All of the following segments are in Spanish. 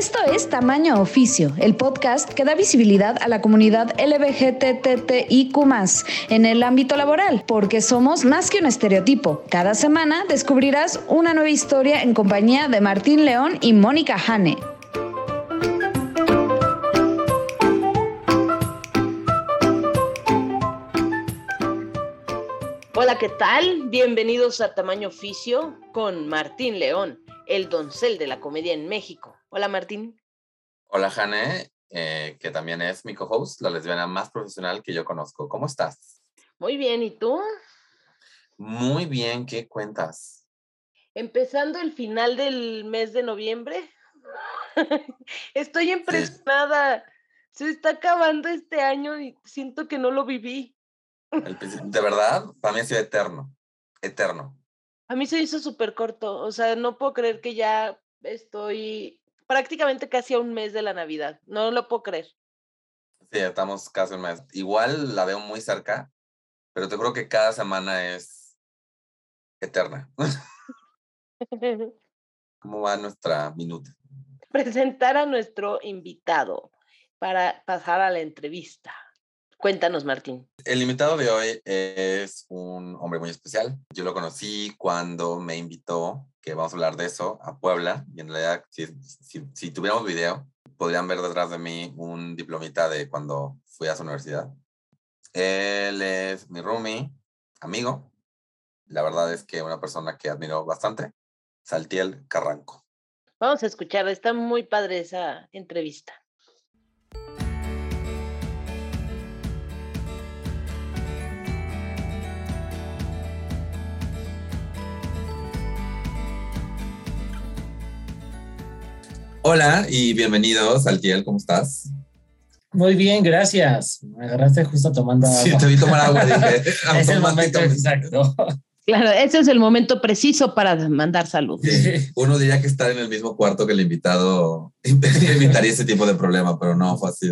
Esto es Tamaño Oficio, el podcast que da visibilidad a la comunidad LBGTTIQ en el ámbito laboral, porque somos más que un estereotipo. Cada semana descubrirás una nueva historia en compañía de Martín León y Mónica Hane. Hola, ¿qué tal? Bienvenidos a Tamaño Oficio con Martín León, el doncel de la comedia en México. Hola, Martín. Hola, Jane, eh, que también es mi co-host, la lesbiana más profesional que yo conozco. ¿Cómo estás? Muy bien, ¿y tú? Muy bien, ¿qué cuentas? Empezando el final del mes de noviembre. Estoy impresionada. Se está acabando este año y siento que no lo viví. De verdad, para mí ha sido eterno, eterno. A mí se hizo súper corto, o sea, no puedo creer que ya estoy prácticamente casi a un mes de la Navidad, no lo puedo creer. Sí, estamos casi un mes. Igual la veo muy cerca, pero te creo que cada semana es eterna. ¿Cómo va nuestra minuta? Presentar a nuestro invitado para pasar a la entrevista. Cuéntanos, Martín. El invitado de hoy es un hombre muy especial. Yo lo conocí cuando me invitó, que vamos a hablar de eso, a Puebla. Y en realidad, si, si, tuviéramos video, podrían ver detrás de mí un diplomita de cuando fui a su universidad. Él es mi roomie, amigo. La verdad es que una persona que admiro bastante, Saltiel Carranco. Vamos a escuchar, está muy padre esa entrevista. Hola y bienvenidos, Altiel, ¿cómo estás? Muy bien, gracias. Me agarraste justo tomando agua. Sí, te vi tomar agua, dije. es el momento exacto. Claro, ese es el momento preciso para mandar salud. Uno diría que estar en el mismo cuarto que el invitado evitaría ese tipo de problema, pero no fue así.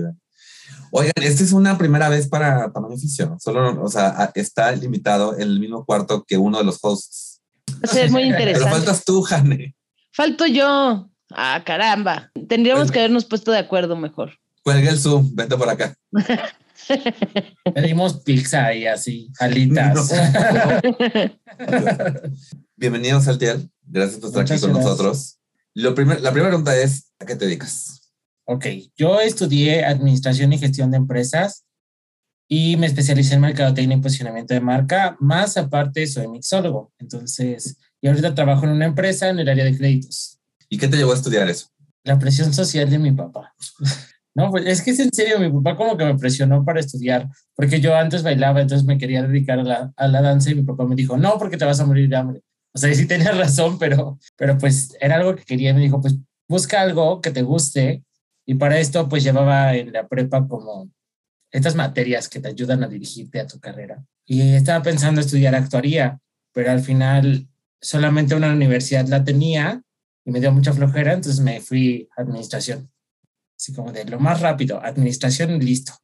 Oigan, esta es una primera vez para Tamaño Oficio. Solo, o sea, está el invitado en el mismo cuarto que uno de los hosts. Eso es muy interesante. Pero faltas tú, Jane. Falto yo. Ah, caramba. Tendríamos que habernos puesto de acuerdo mejor. Cuelga el Zoom, vente por acá. Pedimos pizza y así, alitas. Bienvenidos, Saltiel. Gracias por estar aquí con nosotros. Lo primer, la primera pregunta es, ¿a qué te dedicas? Ok, yo estudié Administración y Gestión de Empresas y me especialicé en Mercadotecnia y Posicionamiento de Marca, más aparte soy mixólogo. Entonces, y ahorita trabajo en una empresa en el área de créditos. ¿Y qué te llevó a estudiar eso? La presión social de mi papá. No, pues es que es en serio, mi papá como que me presionó para estudiar, porque yo antes bailaba, entonces me quería dedicar a la, a la danza y mi papá me dijo, no, porque te vas a morir de hambre. O sea, sí tenía razón, pero, pero pues era algo que quería. Me dijo, pues busca algo que te guste. Y para esto, pues llevaba en la prepa como estas materias que te ayudan a dirigirte a tu carrera. Y estaba pensando estudiar actuaría, pero al final solamente una universidad la tenía y me dio mucha flojera, entonces me fui a administración. Así como de lo más rápido, administración listo.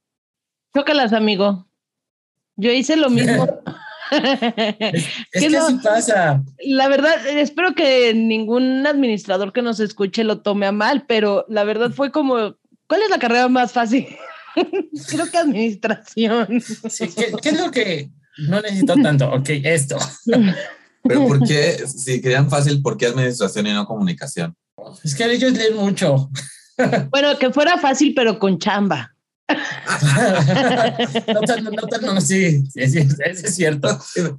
Chócalas, amigo. Yo hice lo mismo. es, que así pasa. La verdad, espero que ningún administrador que nos escuche lo tome a mal, pero la verdad fue como, ¿cuál es la carrera más fácil? Creo que administración. Sí, ¿qué, es lo que no necesito tanto? Ok, esto. Pero ¿por qué, si querían fácil, por qué administración y no comunicación? Es que ellos leen mucho. Bueno, que fuera fácil, pero con chamba. No, no, no, no, sí, eso es cierto.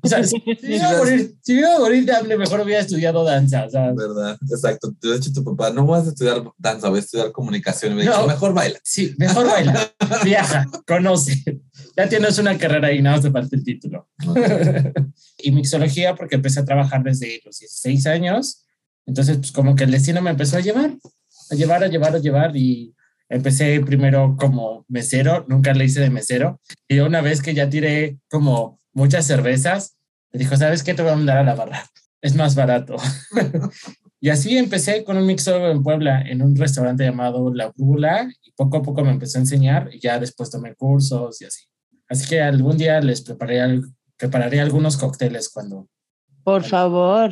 O sea, si, me iba a morir, si iba a morir de mejor hubiera estudiado danza. ¿sabes? Verdad, exacto. De hecho, tu papá, no vas a estudiar danza, voy a estudiar comunicación. Y me dijo, mejor baila. Sí, mejor baila. Viaja, conoce. Ya tienes una carrera y nada más te falta el título. y mixología, porque empecé a trabajar desde los 16 años. Entonces, pues como que el destino me empezó a llevar, a llevar, a llevar, a llevar. Y Empecé primero como mesero, nunca le hice de mesero. Y una vez que ya tiré como muchas cervezas, me dijo, ¿sabes qué? Te voy a mandar a la barra. Es más barato. y así empecé con un mixólogo en Puebla, en un restaurante llamado La Brújula. Y poco a poco me empecé a enseñar y ya después tomé cursos y así. Así que algún día les preparé, prepararé algunos cócteles cuando... Por favor.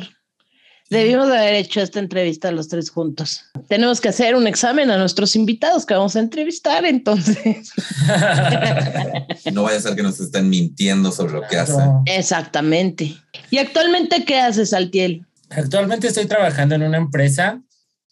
Debimos de haber hecho esta entrevista los tres juntos. Tenemos que hacer un examen a nuestros invitados que vamos a entrevistar, entonces. no vaya a ser que nos estén mintiendo sobre lo que hacen. Exactamente. ¿Y actualmente qué haces, Altiel? Actualmente estoy trabajando en una empresa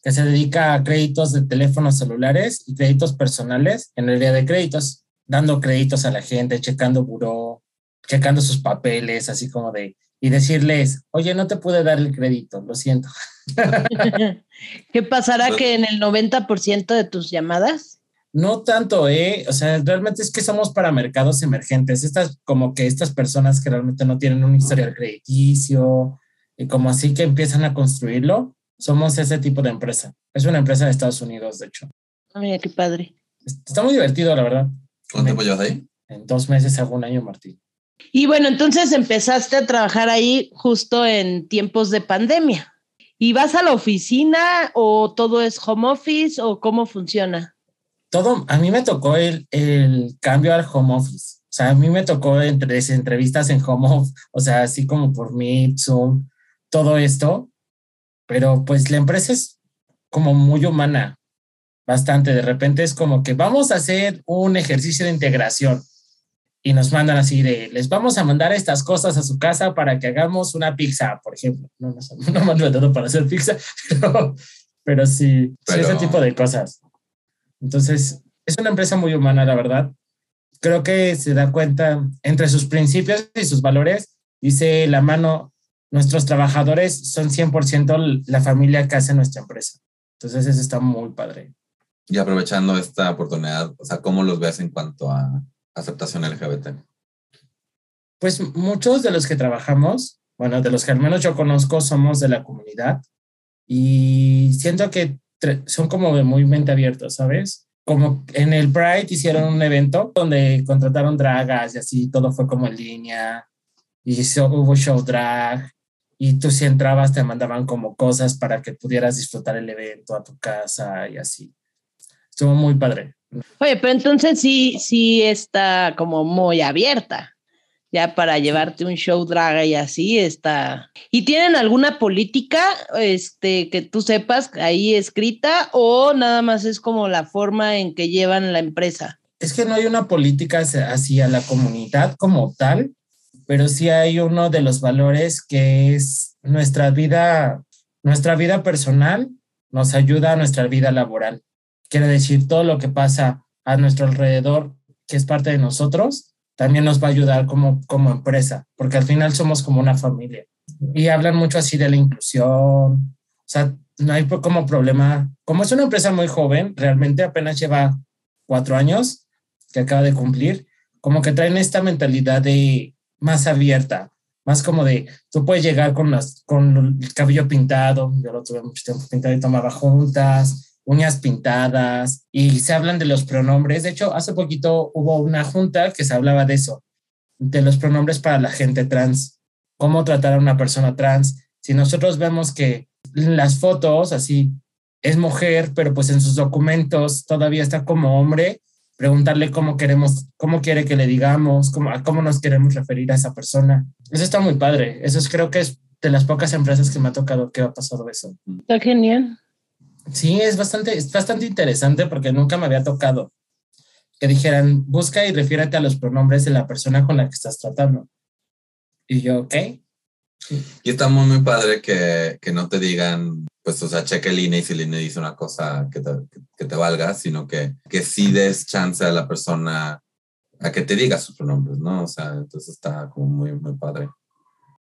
que se dedica a créditos de teléfonos celulares y créditos personales en el día de créditos, dando créditos a la gente, checando buró, checando sus papeles, así como de y decirles, oye, no te pude dar el crédito, lo siento. ¿Qué pasará pues que en el 90% de tus llamadas? No tanto, ¿eh? O sea, realmente es que somos para mercados emergentes. Estas, como que estas personas que realmente no tienen un historial crediticio y como así que empiezan a construirlo, somos ese tipo de empresa. Es una empresa de Estados Unidos, de hecho. Mira, qué padre. Está muy divertido, la verdad. ¿Cuánto tiempo llevas ahí? En dos meses hago un año, Martín. Y bueno, entonces empezaste a trabajar ahí justo en tiempos de pandemia. ¿Y vas a la oficina o todo es home office o cómo funciona? Todo, a mí me tocó el, el cambio al home office. O sea, a mí me tocó entre, entrevistas en home office, o sea, así como por Meet, Zoom, todo esto. Pero pues la empresa es como muy humana, bastante. De repente es como que vamos a hacer un ejercicio de integración y nos mandan así de, les vamos a mandar estas cosas a su casa para que hagamos una pizza, por ejemplo. No, no, no me han mandado para hacer pizza, pero, sí, ese tipo de cosas. Entonces, es una empresa muy humana, la verdad. Creo que se da cuenta entre sus principios y sus valores, dice la mano, nuestros trabajadores son 100% la familia que hace nuestra empresa. Entonces, eso está muy padre. Y aprovechando esta oportunidad, o sea, ¿cómo los ves en cuanto a aceptación LGBT? Pues muchos de los que trabajamos, bueno, de los que al menos yo conozco, somos de la comunidad y siento que son como de muy mente abierta, ¿sabes? Como en el Pride hicieron un evento donde contrataron dragas y así, todo fue como en línea y hubo show drag y tú si entrabas te mandaban como cosas para que pudieras disfrutar el evento a tu casa y así. Estuvo muy padre. Oye, pero entonces sí, sí está como muy abierta. Ya para llevarte un show drag y así está. ¿Y tienen alguna política este, que tú sepas ahí escrita o nada más es como la forma en que llevan la empresa? Es que no hay una política hacia la comunidad como tal, pero sí hay uno de los valores que es nuestra vida, nuestra vida personal nos ayuda a nuestra vida laboral. Quiere decir, todo lo que pasa a nuestro alrededor, que es parte de nosotros, también nos va a ayudar como, como empresa, porque al final somos como una familia. Y hablan mucho así de la inclusión, o sea, no hay como problema. Como es una empresa muy joven, realmente apenas lleva cuatro años que acaba de cumplir, como que traen esta mentalidad de más abierta, más como de, tú puedes llegar con, las, con el cabello pintado, yo lo tuve mucho tiempo pintado y tomaba juntas, uñas pintadas y se hablan de los pronombres. De hecho, hace poquito hubo una junta que se hablaba de eso, de los pronombres para la gente trans, cómo tratar a una persona trans. Si nosotros vemos que las fotos así es mujer, pero pues en sus documentos todavía está como hombre, preguntarle cómo queremos, cómo quiere que le digamos, cómo, cómo nos queremos referir a esa persona. Eso está muy padre. Eso es, creo que es de las pocas empresas que me ha tocado que ha pasado eso. Está genial. Sí, es bastante, es bastante interesante porque nunca me había tocado que dijeran, busca y refiérate a los pronombres de la persona con la que estás tratando. Y yo, ok. Y está muy, muy padre que, que no te digan, pues, o sea, cheque el INE y si el INE dice una cosa que te, que te valga, sino que, que sí des chance a la persona a que te diga sus pronombres, ¿no? O sea, entonces está como muy, muy padre.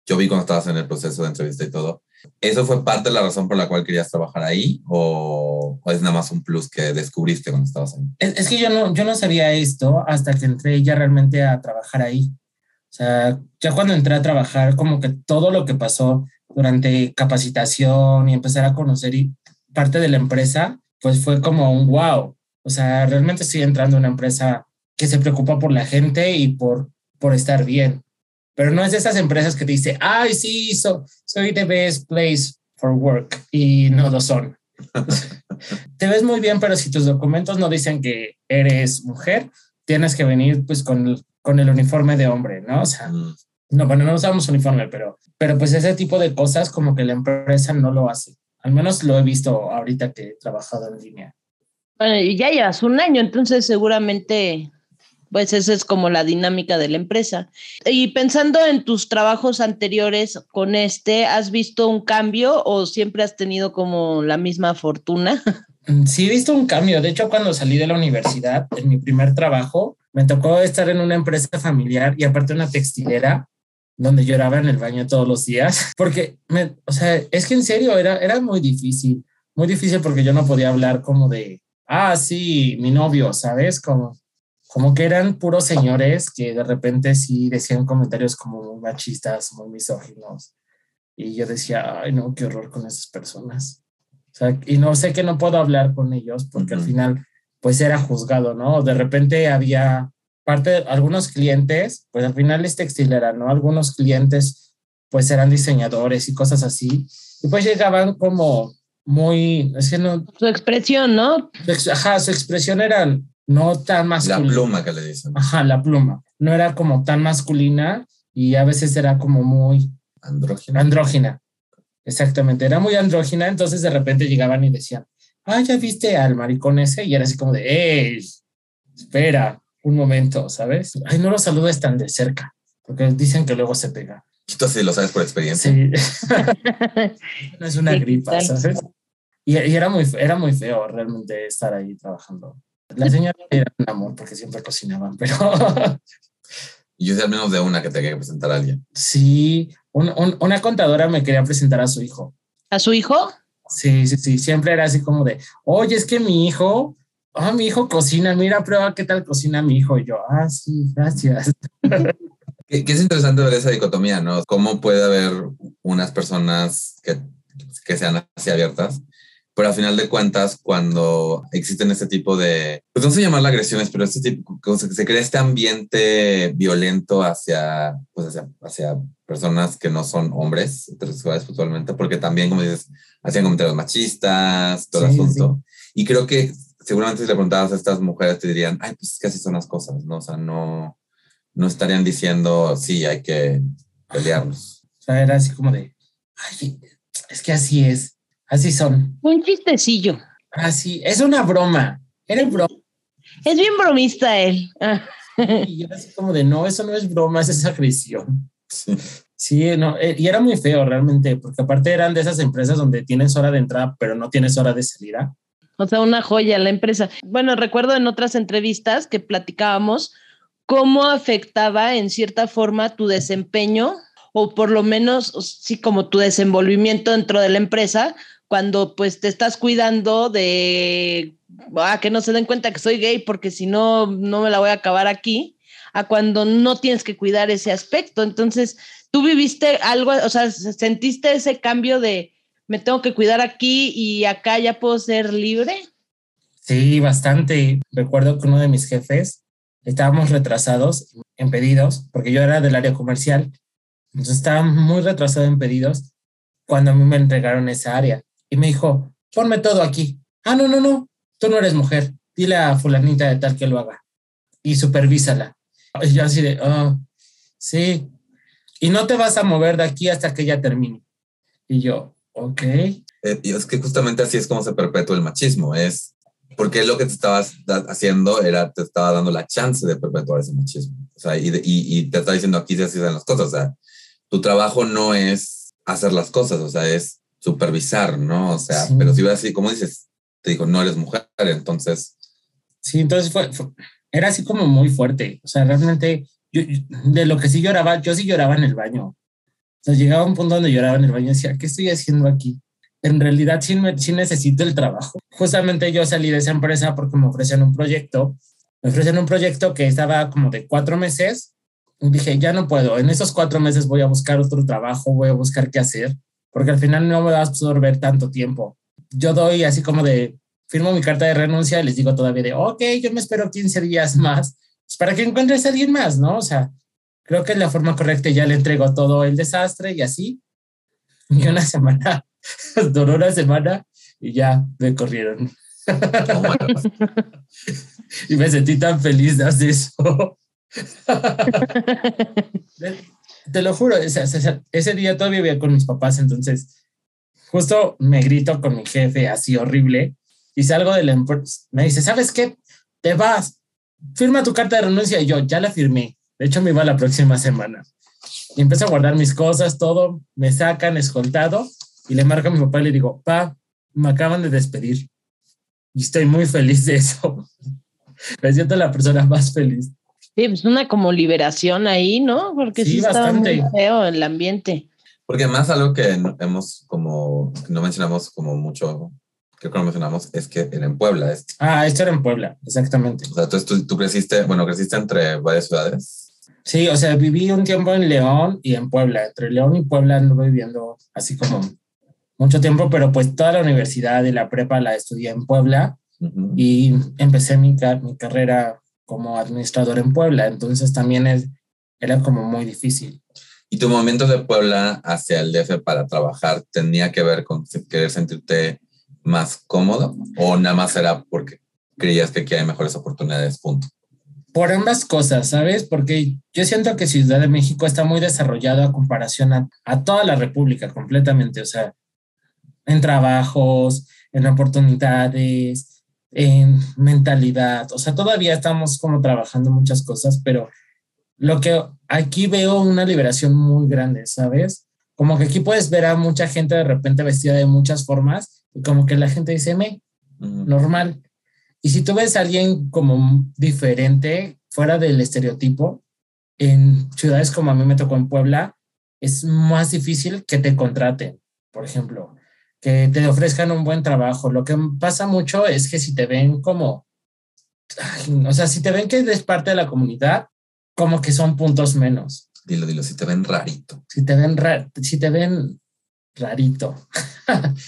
Yo vi cuando estabas en el proceso de entrevista y todo, ¿Eso fue parte de la razón por la cual querías trabajar ahí o, es nada más un plus que descubriste cuando estabas ahí? Es, que yo no, yo no sabía esto hasta que entré ya realmente a trabajar ahí. O sea, ya cuando entré a trabajar, como que todo lo que pasó durante capacitación y empezar a conocer parte de la empresa, pues fue como un wow. O sea, realmente estoy entrando a una empresa que se preocupa por la gente y por, por estar bien. Pero no es de esas empresas que te dice, ay, sí, soy the best place for work y no lo son. te ves muy bien, pero si tus documentos no dicen que eres mujer, tienes que venir pues con, con el uniforme de hombre, ¿no? O sea, mm. No, bueno, no usamos uniforme, pero, pero pues ese tipo de cosas como que la empresa no lo hace. Al menos lo he visto ahorita que he trabajado en línea. Bueno, y ya llevas un año, entonces seguramente, pues esa es como la dinámica de la empresa. Y pensando en tus trabajos anteriores con este, ¿has visto un cambio o siempre has tenido como la misma fortuna? Mm, sí, he visto un cambio. De hecho, cuando salí de la universidad, en mi primer trabajo, me tocó estar en una empresa familiar y aparte una textilera donde lloraba en el baño todos los días, porque, o sea, es que en serio era, era muy difícil, muy difícil porque yo no podía hablar como de, ah, sí, mi novio, ¿sabes? Como, como que eran puros señores que de repente sí decían comentarios como muy machistas, muy misóginos. Y yo decía, ay, no, qué horror con esas personas. O sea, y no sé que no puedo hablar con ellos porque al final, pues era juzgado, ¿no? De repente había parte de algunos clientes, pues al final es textilera, ¿no? Algunos clientes, pues eran diseñadores y cosas así. Y pues llegaban como muy, es que no... Su expresión, ¿no? Ajá, su expresión era no tan masculina. La pluma que le dicen. Ajá, la pluma. No era como tan masculina y a veces era como muy... Andrógina. Andrógina. Exactamente, era muy andrógina, entonces de repente llegaban y decían, ah, ya viste al maricón ese, y era así como de, ¡eh! Espera un momento, ¿sabes? Ay, no lo saludes tan de cerca, porque dicen que luego se pega. Esto sí lo sabes por experiencia. Sí. no es una gripa, ¿sabes? Y, y, era, muy, era muy feo realmente estar ahí trabajando. La señora era un amor porque siempre cocinaban, pero... Y yo sé al menos de una que te quería presentar a alguien. Sí, un, un, una contadora me quería presentar a su hijo. ¿A su hijo? Sí, sí, sí, siempre era así como de, oye, es que mi hijo, ah, mi hijo cocina, mira, prueba qué tal cocina mi hijo. Y yo, ah, sí, gracias. que, que es interesante ver esa dicotomía, ¿no? Cómo puede haber unas personas que, que sean así abiertas pero al final de cuentas, cuando existen este tipo de, pues no sé llamarla agresiones, pero este tipo, se crea este ambiente violento hacia, pues hacia, hacia personas que no son hombres heterosexuales puntualmente, porque también, como dices, hacían comentarios machistas, todo el asunto. Y creo que seguramente si le preguntabas a estas mujeres te dirían, ay, pues es que así son las cosas, ¿no? O sea, no, no estarían diciendo, sí, hay que pelearnos. O sea, era así como de, ay, es que así es Así son. Un chistecillo. Así, es una broma. Era broma. Es bien bromista él. y yo así como de, no, eso no es broma, es agresión. Sí. no, eh, y era muy feo realmente, porque aparte eran de esas empresas donde tienes hora de entrada, pero no tienes hora de salida. O sea, una joya la empresa. Bueno, recuerdo en otras entrevistas que platicábamos cómo afectaba en cierta forma tu desempeño o por lo menos, sí, como tu desenvolvimiento dentro de la empresa, cuando pues te estás cuidando de ah, que no se den cuenta que soy gay porque si no, no me la voy a acabar aquí, a cuando no tienes que cuidar ese aspecto. Entonces, tú viviste algo, o sea, sentiste ese cambio de me tengo que cuidar aquí y acá ya puedo ser libre. Sí, bastante. Recuerdo que uno de mis jefes estábamos retrasados en pedidos porque yo era del área comercial. Entonces estaba muy retrasado en pedidos cuando a mí me entregaron esa área y me dijo, ponme todo aquí. Ah, no, no, no, tú no eres mujer. Dile a fulanita de tal que lo haga y supervísala. Y yo así de, oh, sí. Y no te vas a mover de aquí hasta que ella termine. Y yo, ok. Eh, y es que justamente así es como se perpetúa el machismo, es porque lo que te estabas haciendo era, te estaba dando la chance de perpetuar ese machismo. O sea, y, y, y te está diciendo aquí se hacen las cosas. O sea, tu trabajo no es hacer las cosas, o sea, es supervisar, ¿no? O sea, pero si va así, como dices, te dijo, no eres mujer, entonces... Sí, entonces fue, era así como muy fuerte, o sea, realmente, yo, de lo que sí lloraba, yo sí lloraba en el baño. O sea, llegaba un punto donde lloraba en el baño y decía, ¿qué estoy haciendo aquí? En realidad sí, me, sí necesito el trabajo. Justamente yo salí de esa empresa porque me ofrecían un proyecto, me ofrecían un proyecto que estaba como de cuatro meses. Y dije, ya no puedo, en esos cuatro meses voy a buscar otro trabajo, voy a buscar qué hacer porque al final no me va a absorber tanto tiempo. Yo doy así como de, firmo mi carta de renuncia y les digo todavía de, ok, yo me espero 15 días más pues, para que encuentres a alguien más, ¿no? O sea, creo que es la forma correcta ya le entrego todo el desastre y así. Y una semana, duró una semana y ya me corrieron. y me sentí tan feliz de eso. Te lo juro, ese, día todavía vivía con mis papás, entonces justo me grito con mi jefe así horrible y salgo de la empresa. Me dice, ¿sabes qué? Te vas, firma tu carta de renuncia. Y yo, ya la firmé. De hecho, me iba la próxima semana. Y empiezo a guardar mis cosas, todo. Me sacan escoltado y le marco a mi papá y le digo, pa, me acaban de despedir. Y estoy muy feliz de eso. Me siento la persona más feliz. Sí, pues una como liberación ahí, ¿no? Porque sí, estaba muy feo el ambiente. Porque más algo que hemos como, no mencionamos como mucho, que no mencionamos, es que era en Puebla. Este. Ah, esto era en Puebla, exactamente. O sea, tú, tú creciste, bueno, creciste entre varias ciudades. Sí, o sea, viví un tiempo en León y en Puebla. Entre León y Puebla anduve viviendo así como mucho tiempo, pero pues toda la universidad y la prepa la estudié en Puebla y empecé mi, mi carrera como administrador en Puebla, entonces también es, era como muy difícil. ¿Y tu movimiento de Puebla hacia el DF para trabajar tenía que ver con querer sentirte más cómodo o nada más era porque creías que aquí hay mejores oportunidades, punto? Por ambas cosas, ¿sabes? Porque yo siento que Ciudad de México está muy desarrollado a comparación a, a toda la República completamente, o sea, en trabajos, en oportunidades, en mentalidad. O sea, todavía estamos como trabajando muchas cosas, pero lo que aquí veo una liberación muy grande, ¿sabes? Como que aquí puedes ver a mucha gente de repente vestida de muchas formas y como que la gente dice, me, normal. Y si tú ves a alguien como diferente, fuera del estereotipo, en ciudades como a mí me tocó en Puebla, es más difícil que te contraten, por ejemplo que te ofrezcan un buen trabajo. Lo que pasa mucho es que si te ven como, o sea, si te ven que eres parte de la comunidad, como que son puntos menos. Dilo, dilo, si te ven rarito. Si te ven, si te ven rarito.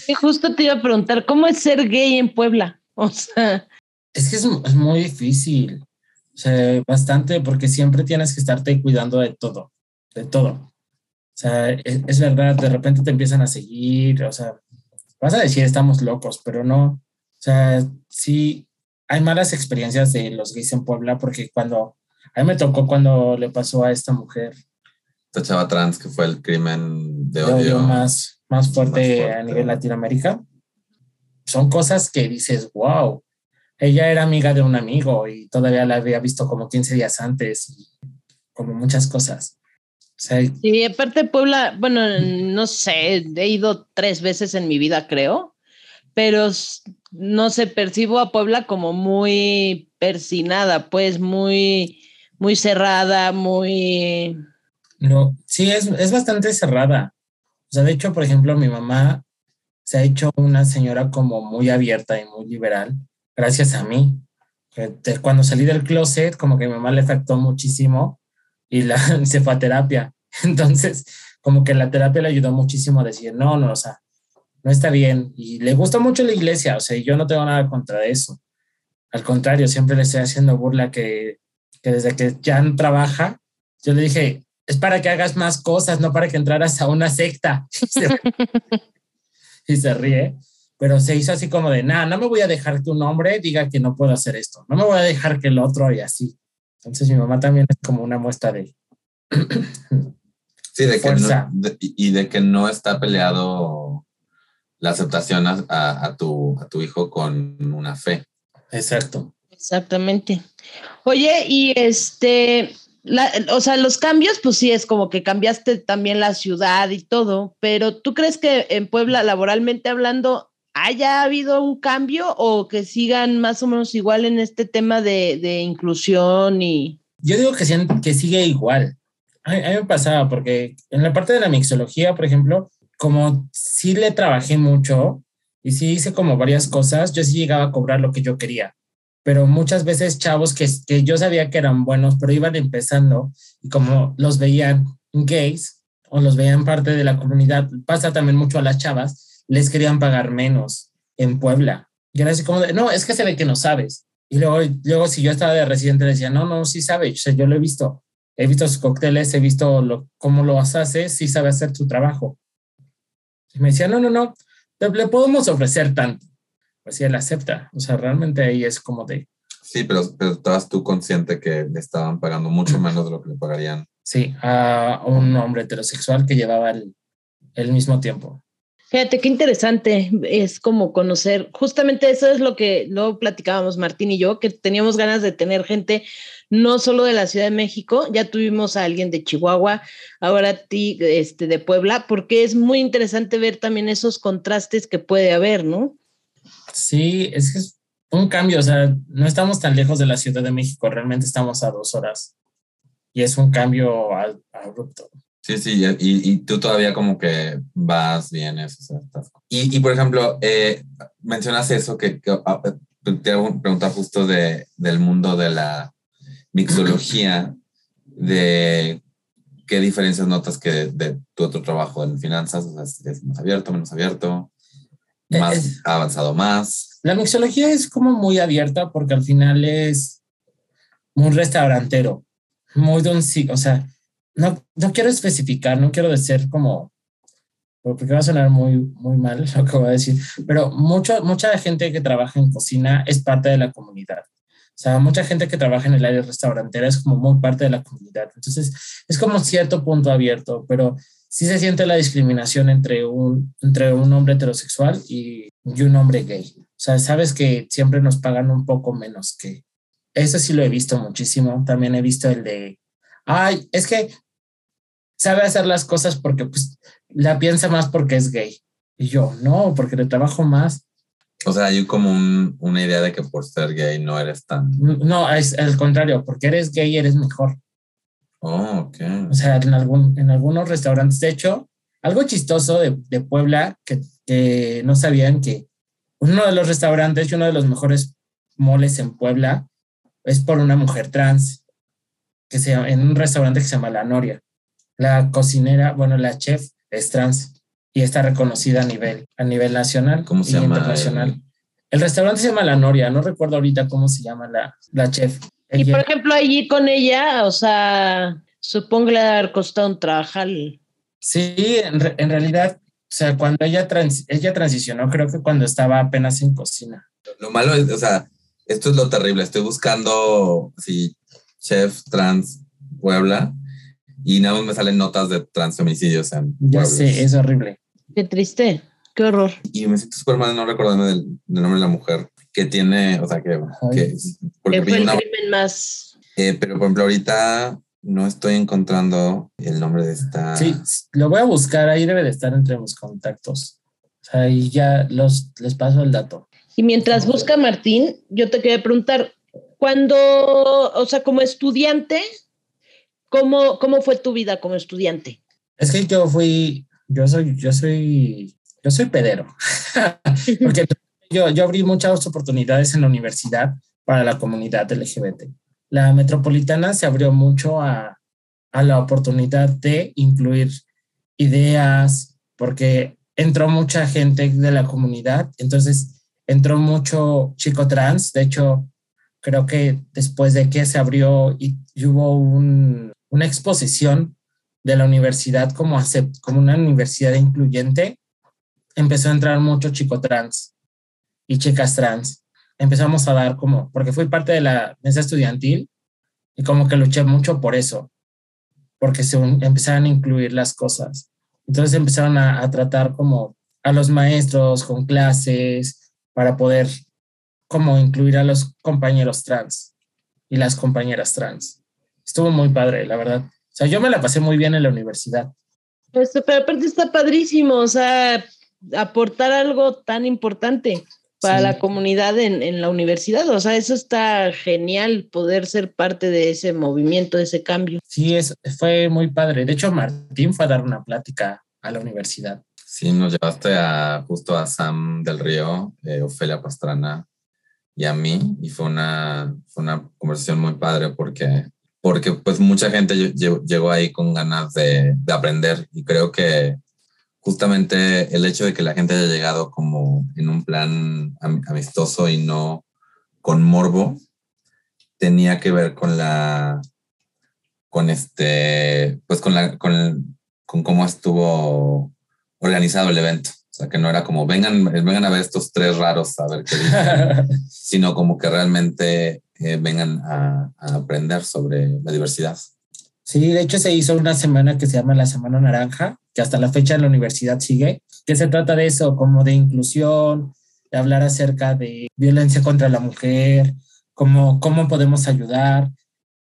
Y justo te iba a preguntar, ¿cómo es ser gay en Puebla? O sea... Es que es, es muy difícil. O sea, bastante, porque siempre tienes que estarte cuidando de todo, de todo. O sea, es, es, verdad, de repente te empiezan a seguir, o sea, vas a decir estamos locos, pero no. O sea, sí, hay malas experiencias de los gays en Puebla porque cuando, a mí me tocó cuando le pasó a esta mujer. Esta chava trans que fue el crimen de odio, más, más, fuerte a nivel Latinoamérica. Son cosas que dices, wow, ella era amiga de un amigo y todavía la había visto como 15 días antes y como muchas cosas. Sí, aparte Puebla, bueno, no sé, he ido tres veces en mi vida, creo, pero no sé, percibo a Puebla como muy persinada, pues muy, muy cerrada, muy... No, sí, es, es bastante cerrada. O sea, de hecho, por ejemplo, mi mamá se ha hecho una señora como muy abierta y muy liberal, gracias a mí. Cuando salí del closet, como que mi mamá le afectó muchísimo y la, se fue a terapia. Entonces, como que la terapia le ayudó muchísimo a decir, no, no, o sea, no está bien. Y le gusta mucho la iglesia, o sea, yo no tengo nada contra eso. Al contrario, siempre le estoy haciendo burla que, que desde que ya no trabaja, yo le dije, es para que hagas más cosas, no para que entraras a una secta. y se ríe, pero se hizo así como de, nada, no me voy a dejar que un hombre diga que no puedo hacer esto, no me voy a dejar que el otro y así. Entonces mi mamá también es como una muestra de... sí, de que no, y de que no está peleado la aceptación a, a, tu, a tu hijo con una fe. Exacto. Exactamente. Oye, y este, la, o sea, los cambios, pues sí, es como que cambiaste también la ciudad y todo, pero ¿tú crees que en Puebla, laboralmente hablando, haya habido un cambio o que sigan más o menos igual en este tema de, de inclusión y... Yo digo que, que sigue igual. A, mí me pasaba porque en la parte de la mixología, por ejemplo, como sí le trabajé mucho y sí hice como varias cosas, yo sí llegaba a cobrar lo que yo quería. Pero muchas veces chavos que, que yo sabía que eran buenos, pero iban empezando y como los veían gays o los veían parte de la comunidad, pasa también mucho a las chavas, les querían pagar menos en Puebla. Y era así como de, no, es que se ve que no sabes. Y luego, luego si yo estaba de residente, decía, no, no, sí sabe, o sea, yo lo he visto. He visto sus cócteles, he visto lo, cómo lo hace, sí sabe hacer su trabajo. Y me decía, no, no, no, le, podemos ofrecer tanto. Pues sí, él acepta. O sea, realmente ahí es como de... Sí, pero, pero estabas tú consciente que le estaban pagando mucho menos de lo que le pagarían. Sí, a un hombre heterosexual que llevaba el, el mismo tiempo. Fíjate qué interesante es como conocer, justamente eso es lo que luego platicábamos Martín y yo, que teníamos ganas de tener gente no solo de la Ciudad de México, ya tuvimos a alguien de Chihuahua, ahora a ti este, de Puebla, porque es muy interesante ver también esos contrastes que puede haber, ¿no? Sí, es que es un cambio, o sea, no estamos tan lejos de la Ciudad de México, realmente estamos a dos horas y es un cambio abrupto. Sí, sí, y, y, tú todavía como que vas, vienes. O sea, y, y, por ejemplo, eh, mencionas eso, que, que ah, te hago una pregunta justo de, del mundo de la mixología, de qué diferencias notas que de, de tu otro trabajo en finanzas, o sea, es más abierto, menos abierto, más es, avanzado más. La mixología es como muy abierta porque al final es muy restaurantero, muy don, o sea, no, no quiero especificar, no quiero decir como, porque va a sonar muy, muy mal lo que voy a decir, pero mucho, mucha gente que trabaja en cocina es parte de la comunidad. O sea, mucha gente que trabaja en el área restaurantera es como muy parte de la comunidad. Entonces, es como cierto punto abierto, pero sí se siente la discriminación entre un, entre un hombre heterosexual y, y un hombre gay. O sea, sabes que siempre nos pagan un poco menos que... Eso sí lo he visto muchísimo. También he visto el de ay, es que sabe hacer las cosas porque pues la piensa más porque es gay. Y yo, no, porque le trabajo más. O sea, hay como un, una idea de que por ser gay no eres tan... No, es el contrario, porque eres gay eres mejor. Oh, ok. O sea, en, algún, en algunos restaurantes, de hecho, algo chistoso de, de Puebla que, que no sabían que uno de los restaurantes y uno de los mejores moles en Puebla es por una mujer trans que se en un restaurante que se llama La Noria. La cocinera, bueno, la chef es trans y está reconocida a nivel, a nivel nacional ¿Cómo se y llama internacional. El... el... restaurante se llama La Noria, no recuerdo ahorita cómo se llama la, la chef. Ella, y por ejemplo, allí con ella, o sea, supongo que le ha costado un trabajar. Sí, en, re, en, realidad, o sea, cuando ella, trans, ella transicionó, creo que cuando estaba apenas en cocina. Lo malo es, o sea, esto es lo terrible. Estoy buscando, sí, chef trans Puebla y nada más me salen notas de transfeminicidios en Ya sé, es horrible. Qué triste, qué horror. Y me siento súper mal no recordarme del, del, nombre de la mujer que tiene, o sea, que... que porque que fue el una, crimen más... Eh, pero, por ejemplo, ahorita no estoy encontrando el nombre de esta... Sí, lo voy a buscar, ahí debe de estar entre mis contactos. O sea, y ya los, les paso el dato. Y mientras busca Martín, yo te quería preguntar, cuando, o sea, como estudiante, ¿cómo, ¿cómo fue tu vida como estudiante? Es que yo fui, yo soy, yo soy, yo soy pedero, porque yo, yo abrí muchas oportunidades en la universidad para la comunidad LGBT. La metropolitana se abrió mucho a, a la oportunidad de incluir ideas, porque entró mucha gente de la comunidad, entonces entró mucho chico trans, de hecho, creo que después de que se abrió y, hubo un, una exposición de la universidad como, acept, como una universidad incluyente, empezó a entrar mucho chico trans y chicas trans. Empezamos a dar como, porque fui parte de la mesa estudiantil y como que luché mucho por eso, porque se empezaron a incluir las cosas. Entonces empezaron a tratar como a los maestros con clases para poder como incluir a los compañeros trans y las compañeras trans. Estuvo muy padre, la verdad. O sea, yo me la pasé muy bien en la universidad. Esto, pero aparte está padrísimo, o sea, aportar algo tan importante para sí. la comunidad en, en, la universidad. O sea, eso está genial, poder ser parte de ese movimiento, de ese cambio. Sí, es, fue muy padre. De hecho, Martín fue a dar una plática a la universidad. Sí, nos llevaste a, justo a Sam del Río, eh, Ofelia Pastrana, y a mí y fue una, fue una conversación muy padre porque, porque pues mucha gente llegó ahí con ganas de, de, aprender. Y creo que justamente el hecho de que la gente haya llegado como en un plan amistoso y no con morbo tenía que ver con la con este pues con la con, el, con cómo estuvo organizado el evento. O sea, que no era como, vengan, vengan a ver estos tres raros a ver qué dicen, sino como que realmente eh, vengan a, a aprender sobre la diversidad. Sí, de hecho se hizo una semana que se llama la Semana Naranja, que hasta la fecha la universidad sigue, que se trata de eso, como de inclusión, de hablar acerca de violencia contra la mujer, cómo, cómo podemos ayudar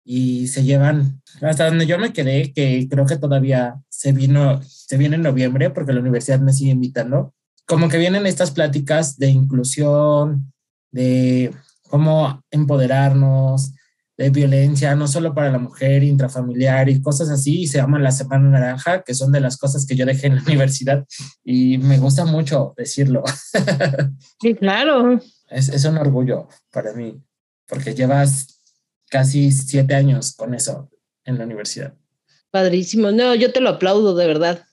y se llevan hasta donde yo me quedé, que creo que todavía se vino, se viene en noviembre porque la universidad me sigue invitando, como que vienen estas pláticas de inclusión, de cómo empoderarnos, de violencia, no solo para la mujer, intrafamiliar y cosas así, y se llama la Semana Naranja, que son de las cosas que yo dejé en la universidad y me gusta mucho decirlo. Sí, claro. Es, es un orgullo para mí, porque llevas casi siete años con eso en la universidad. Padrísimo. No, yo te lo aplaudo de verdad,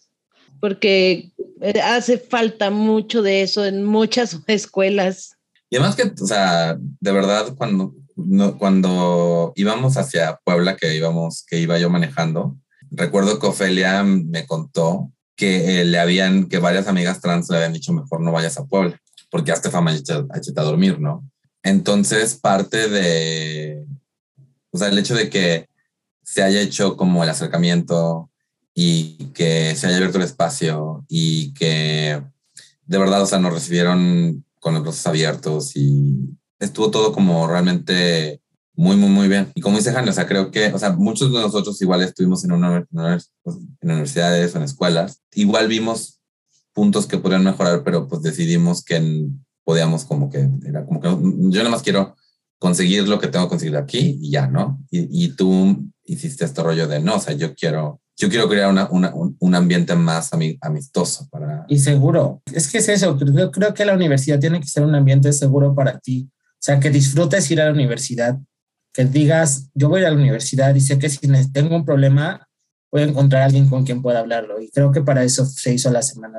porque eh, hace falta mucho de eso en muchas escuelas. Y además que, o sea, de verdad, cuando, no, cuando íbamos hacia Puebla, que íbamos, que iba yo manejando, recuerdo que Ofelia me contó que eh, le habían, que varias amigas trans le habían dicho mejor no vayas a Puebla, porque hasta fama a dormir, ¿no? Entonces, parte de, o sea, el hecho de que se haya hecho como el acercamiento y que se haya abierto el espacio y que de verdad, o sea, nos recibieron con los brazos abiertos y estuvo todo como realmente muy, muy, muy bien. Y como dice Jane, o sea, creo que, o sea, muchos de nosotros igual estuvimos en, una, en universidades o en escuelas, igual vimos puntos que podrían mejorar, pero pues decidimos que podíamos como que, era como que yo nada más quiero conseguir lo que tengo que conseguir aquí y ya, ¿no? Y, y tú hiciste este rollo de, no, o sea, yo quiero, yo quiero crear una, una, un, ambiente más amistoso para... Y seguro. Es que es eso, creo, creo que la universidad tiene que ser un ambiente seguro para ti. O sea, que disfrutes ir a la universidad, que digas, yo voy a la universidad y sé que si tengo un problema, voy a encontrar a alguien con quien pueda hablarlo. Y creo que para eso se hizo la Semana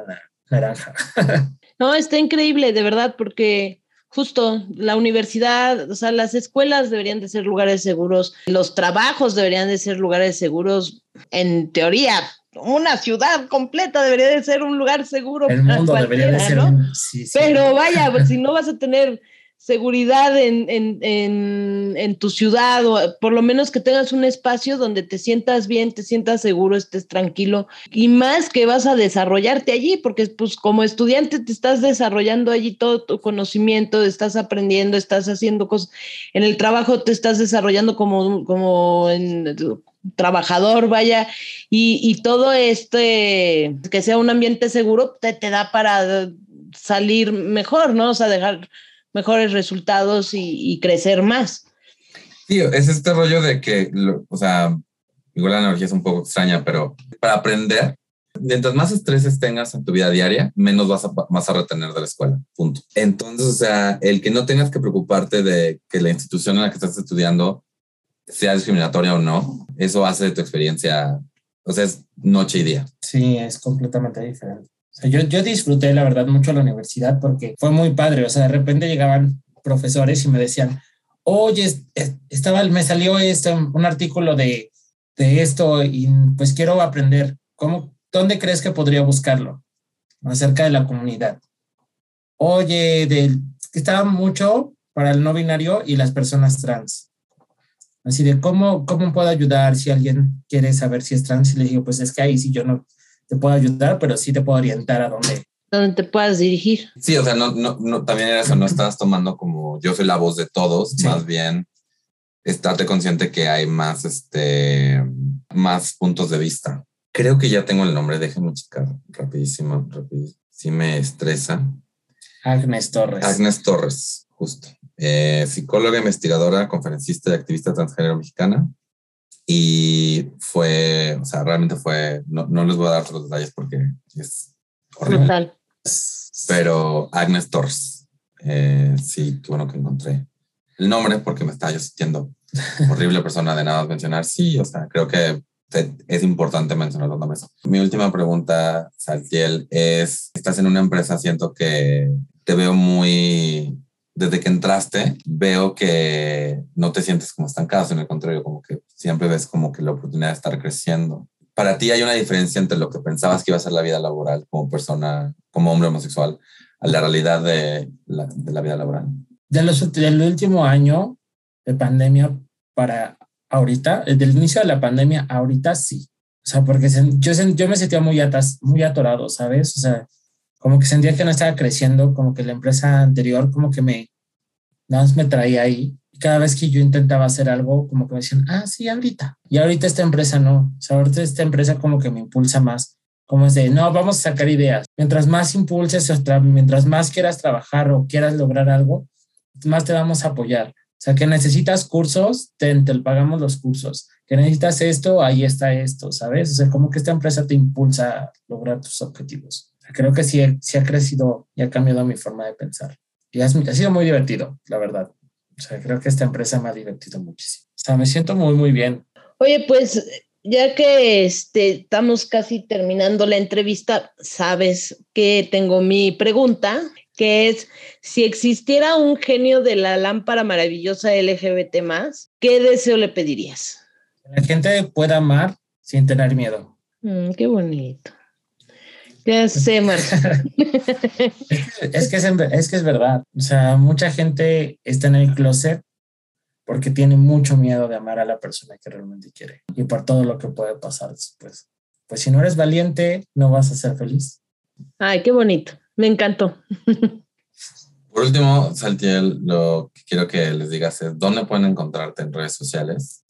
Naranja. no, está increíble, de verdad, porque justo la universidad, o sea, las escuelas deberían de ser lugares seguros, los trabajos deberían de ser lugares seguros, en teoría. Una ciudad completa debería de ser un lugar seguro. El mundo debería de ser un, sí, sí. Pero vaya, pues, si no vas a tener seguridad en, en, en, en, tu ciudad o por lo menos que tengas un espacio donde te sientas bien, te sientas seguro, estés tranquilo y más que vas a desarrollarte allí porque pues como estudiante te estás desarrollando allí todo tu conocimiento, estás aprendiendo, estás haciendo cosas, en el trabajo te estás desarrollando como, como trabajador, vaya, y, y, todo este, que sea un ambiente seguro, te, te da para salir mejor, ¿no? O sea, dejar mejores resultados y, crecer más. Sí, es este rollo de que, o sea, igual la analogía es un poco extraña, pero para aprender, mientras más estreses tengas en tu vida diaria, menos vas a, vas a retener de la escuela, punto. Entonces, o sea, el que no tengas que preocuparte de que la institución en la que estás estudiando sea discriminatoria o no, eso hace de tu experiencia, o sea, es noche y día. Sí, es completamente diferente yo, yo disfruté, la verdad, mucho la universidad porque fue muy padre. O sea, de repente llegaban profesores y me decían, oye, estaba, me salió este, un artículo de, de esto y pues quiero aprender. ¿Cómo, ¿Dónde crees que podría buscarlo? Acerca de la comunidad. Oye, del, estaba mucho para el no binario y las personas trans. Así de, ¿cómo, ¿cómo puedo ayudar si alguien quiere saber si es trans? Y le digo, pues es que ahí sí yo no, te puedo ayudar, pero sí te puedo orientar a dónde. Donde te puedas dirigir. Sí, o sea, no, no, no también era eso, no estás tomando como yo soy la voz de todos, más bien estate consciente que hay más, este, más puntos de vista. Creo que ya tengo el nombre, déjenme checar rapidísimo, rapidísimo. Sí me estresa. Agnes Torres. Agnes Torres, justo. Eh, psicóloga, investigadora, conferencista y activista transgénero mexicana y fue, o sea, realmente fue, no, no les voy a dar los detalles porque es horrible. Pero Agnes Torres, eh, sí, qué bueno que encontré el nombre porque me estaba yo sintiendo horrible persona de nada mencionar. Sí, o sea, creo que es importante mencionar los nombres. Mi última pregunta, Saltiel, es, estás en una empresa, siento que te veo muy desde que entraste, veo que no te sientes como estancado, sino al contrario, como que siempre ves como que la oportunidad de estar creciendo. Para ti hay una diferencia entre lo que pensabas que iba a ser la vida laboral como persona, como hombre homosexual, a la realidad de la, de la vida laboral. De los, del último año, de pandemia para ahorita, desde el inicio de la pandemia, ahorita sí. O sea, porque yo, yo me sentía muy, atas, muy atorado, ¿sabes? O sea, como que sentía que no estaba creciendo, como que la empresa anterior como que me, nada más me traía ahí. Cada vez que yo intentaba hacer algo, como que me decían, ah, sí, ahorita. Y ahorita esta empresa no. O sea, ahorita esta empresa como que me impulsa más. Como es de, no, vamos a sacar ideas. Mientras más impulses, mientras más quieras trabajar o quieras lograr algo, más te vamos a apoyar. O sea, que necesitas cursos, te, te pagamos los cursos. Que necesitas esto, ahí está esto, ¿sabes? O sea, como que esta empresa te impulsa a lograr tus objetivos. creo que sí, sí ha crecido y ha cambiado mi forma de pensar. Y ha sido muy divertido, la verdad. O sea, creo que esta empresa me ha divertido muchísimo. O sea, me siento muy, muy bien. Oye, pues ya que este, estamos casi terminando la entrevista, sabes que tengo mi pregunta que es si existiera un genio de la lámpara maravillosa LGBT ¿qué deseo le pedirías? Que la gente pueda amar sin tener miedo. Mm, qué bonito. Ya sé, Marta. es, que es, es que es verdad. O sea, mucha gente está en el closet porque tiene mucho miedo de amar a la persona que realmente quiere y por todo lo que puede pasar después. Pues si no eres valiente, no vas a ser feliz. Ay, qué bonito. Me encantó. Por último, Saltiel, lo que quiero que les digas es, ¿dónde pueden encontrarte en redes sociales?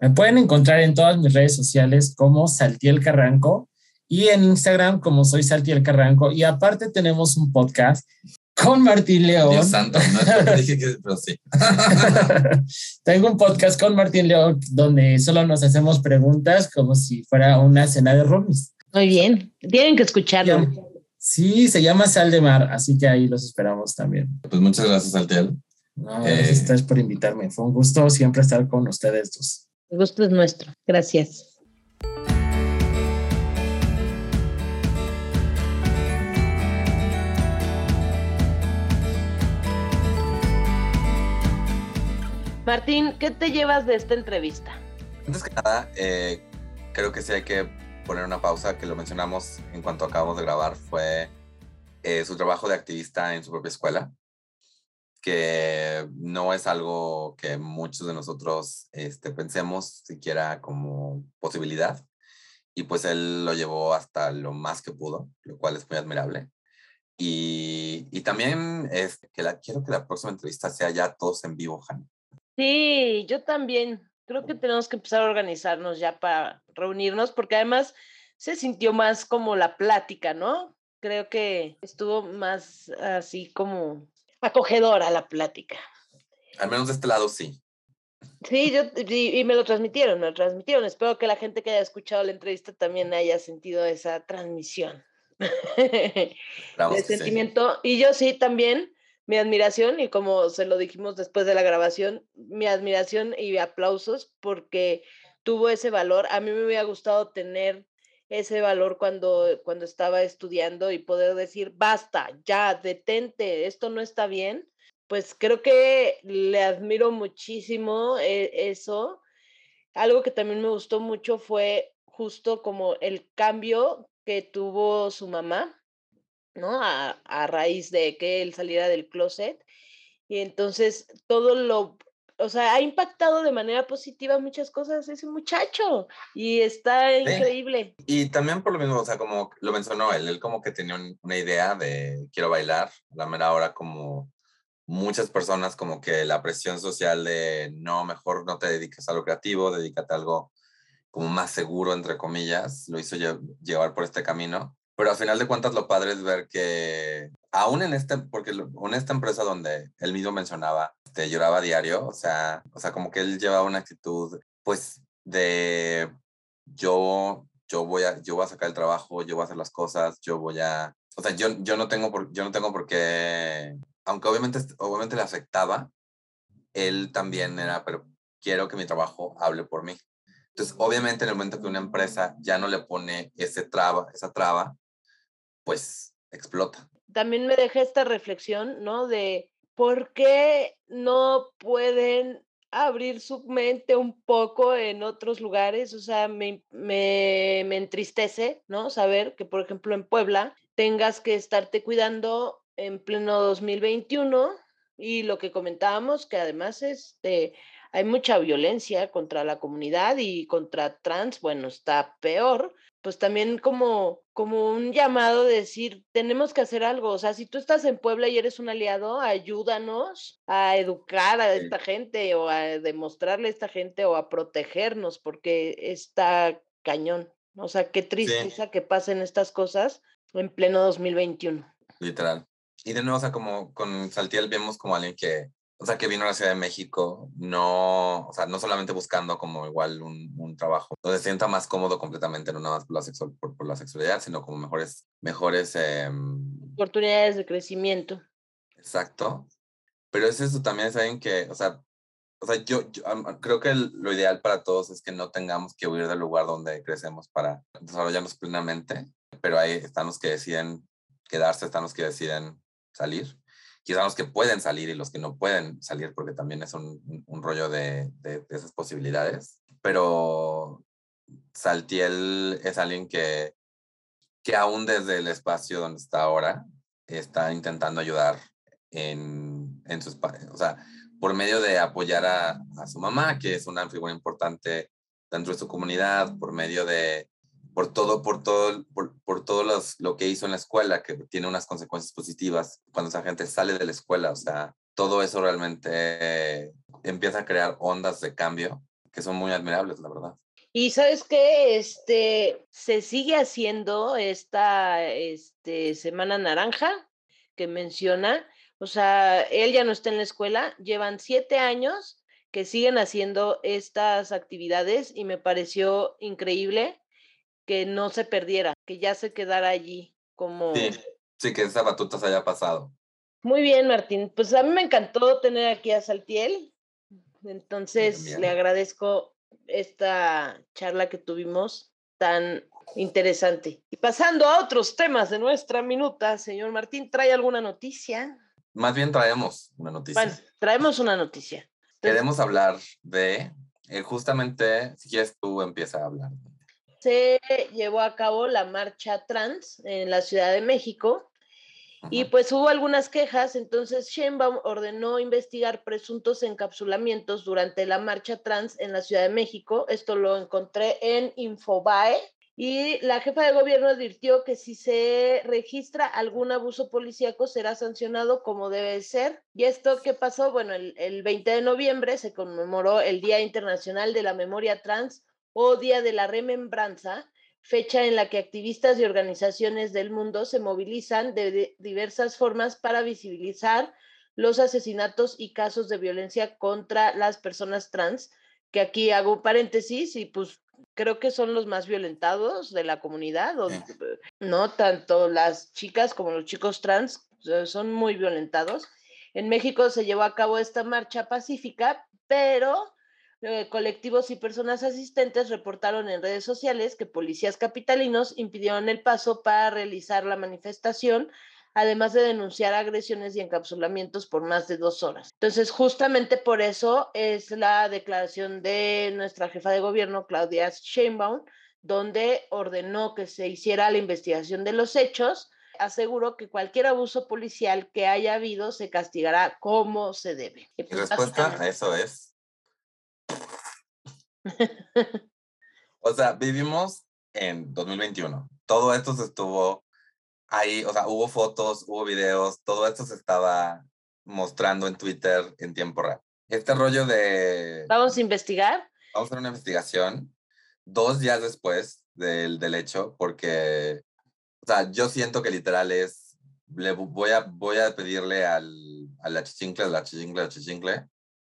Me pueden encontrar en todas mis redes sociales como Saltiel Carranco y en Instagram como soy Saltiel Carranco. Y aparte tenemos un podcast con Martín León. Dios santo, no dije que, pero sí. Tengo un podcast con Martín León donde solo nos hacemos preguntas como si fuera una cena de roomies. Muy bien, tienen que escucharlo. Sí, se llama Sal de Mar, así que ahí los esperamos también. Pues muchas gracias, Altiel. No, gracias a por invitarme. Fue un gusto siempre estar con ustedes dos. El gusto es nuestro. Gracias. Martín, ¿qué te llevas de esta entrevista? Antes que nada, eh, creo que sí hay que poner una pausa, que lo mencionamos en cuanto acabamos de grabar, fue eh, su trabajo de activista en su propia escuela, que no es algo que muchos de nosotros este, pensemos siquiera como posibilidad. Y pues él lo llevó hasta lo más que pudo, lo cual es muy admirable. Y, y también es que la, quiero que la próxima entrevista sea ya todos en vivo, Jani. Sí, yo también creo que tenemos que empezar a organizarnos ya para reunirnos, porque además se sintió más como la plática, ¿no? Creo que estuvo más así como acogedora la plática. Al menos de este lado sí. Sí, yo, y, me lo transmitieron, me lo transmitieron. Espero que la gente que haya escuchado la entrevista también haya sentido esa transmisión de sentimiento. Y yo sí también, mi admiración y como se lo dijimos después de la grabación, mi admiración y aplausos porque tuvo ese valor. A mí me hubiera gustado tener ese valor cuando, cuando estaba estudiando y poder decir, basta, ya, detente, esto no está bien. Pues creo que le admiro muchísimo e, eso. Algo que también me gustó mucho fue justo como el cambio que tuvo su mamá ¿no? A, a, raíz de que él saliera del closet. Y entonces todo lo, o sea, ha impactado de manera positiva muchas cosas ese muchacho y está increíble. Y también por lo mismo, o sea, como lo mencionó él, él como que tenía una idea de quiero bailar, la mera hora como muchas personas como que la presión social de no, mejor no te dediques a lo creativo, dedícate a algo como más seguro, entre comillas, lo hizo llevar por este camino. Pero al final de cuentas lo padre es ver que aún en este, porque en esta empresa donde él mismo mencionaba, te este, lloraba diario, o sea, o sea, como que él llevaba una actitud, pues, de yo, yo voy a, yo voy a sacar el trabajo, yo voy a hacer las cosas, yo voy a, o sea, yo, yo no tengo por, yo no tengo por qué, aunque obviamente, obviamente le afectaba, él también era, pero quiero que mi trabajo hable por mí. Entonces, obviamente en el momento que una empresa ya no le pone ese traba, esa traba, pues explota. También me deja esta reflexión, ¿no? De por qué no pueden abrir su mente un poco en otros lugares. O sea, me, me, me entristece, ¿no? Saber que, por ejemplo, en Puebla tengas que estarte cuidando en pleno 2021 y lo que comentábamos, que además este, hay mucha violencia contra la comunidad y contra trans, bueno, está peor, pues también como, como un llamado de decir, tenemos que hacer algo. O sea, si tú estás en Puebla y eres un aliado, ayúdanos a educar a esta gente o a demostrarle a esta gente o a protegernos, porque está cañón. O sea, qué tristeza que pasen estas cosas en pleno 2021. Literal. Y de nuevo, o sea, como con Saltiel vemos como alguien que o sea, que vino a la Ciudad de México, no, o sea, no solamente buscando como igual un, un trabajo, donde se sienta más cómodo completamente, no nada más por la, sexual, por, la sexualidad, sino como mejores, mejores... Em, Oportunidades de crecimiento. Exacto. Pero es eso también es alguien que, o sea, o sea yo, creo que lo ideal para todos es que no tengamos que huir del lugar donde crecemos para desarrollarnos plenamente, pero ahí están los que deciden quedarse, están los que deciden salir quizás los que pueden salir y los que no pueden salir, porque también es un, rollo de, de, esas posibilidades. Pero Saltiel es alguien que, que aún desde el espacio donde está ahora, está intentando ayudar en, en sus, o sea, por medio de apoyar a, a, su mamá, que es una figura importante dentro de su comunidad, por medio de, por todo, por todo, por, por todo los, lo que hizo en la escuela, que tiene unas consecuencias positivas cuando esa gente sale de la escuela. O sea, todo eso realmente empieza a crear ondas de cambio que son muy admirables, la verdad. Y sabes qué, este, se sigue haciendo esta este, Semana Naranja que menciona, o sea, él ya no está en la escuela, llevan siete años que siguen haciendo estas actividades y me pareció increíble que no se perdiera, que ya se quedara allí como... Sí, sí, que esa batuta se haya pasado. Muy bien, Martín. Pues a mí me encantó tener aquí a Saltiel. Entonces, le agradezco esta charla que tuvimos tan interesante. Y pasando a otros temas de nuestra minuta, señor Martín, ¿trae alguna noticia? Más bien traemos una noticia. Bueno, traemos una noticia. Queremos hablar de, eh, justamente, si quieres tú empieza a hablar se llevó a cabo la marcha trans en la Ciudad de México y pues hubo algunas quejas, entonces Sheinbaum ordenó investigar presuntos encapsulamientos durante la marcha trans en la Ciudad de México. Esto lo encontré en Infobae. Y la jefa de gobierno advirtió que si se registra algún abuso policíaco será sancionado como debe ser. ¿Y esto qué pasó? Bueno, el, el 20 de noviembre se conmemoró el Día Internacional de la Memoria Trans o Día de la Remembranza, fecha en la que activistas y organizaciones del mundo se movilizan de diversas formas para visibilizar los asesinatos y casos de violencia contra las personas trans, que aquí hago un paréntesis y pues creo que son los más violentados de la comunidad, no tanto las chicas como los chicos trans son muy violentados. En México se llevó a cabo esta marcha pacífica, pero eh, colectivos y personas asistentes reportaron en redes sociales que policías capitalinos impidieron el paso para realizar la manifestación, además de denunciar agresiones y encapsulamientos por más de dos horas. Entonces, justamente por eso es la declaración de nuestra jefa de gobierno, Claudia Sheinbaum, donde ordenó que se hiciera la investigación de los hechos. Aseguró que cualquier abuso policial que haya habido se castigará como se debe. Y pues, respuesta a eso es o sea, vivimos en 2021. Todo esto se estuvo ahí, o sea, hubo fotos, hubo videos, todo esto se estaba mostrando en Twitter en tiempo real. Este rollo de... Vamos a investigar. Vamos a hacer una investigación dos días después del, del hecho, porque, o sea, yo siento que literal es, le voy a, voy a pedirle al, a la chichincle, a la chichincle, a la chichincle,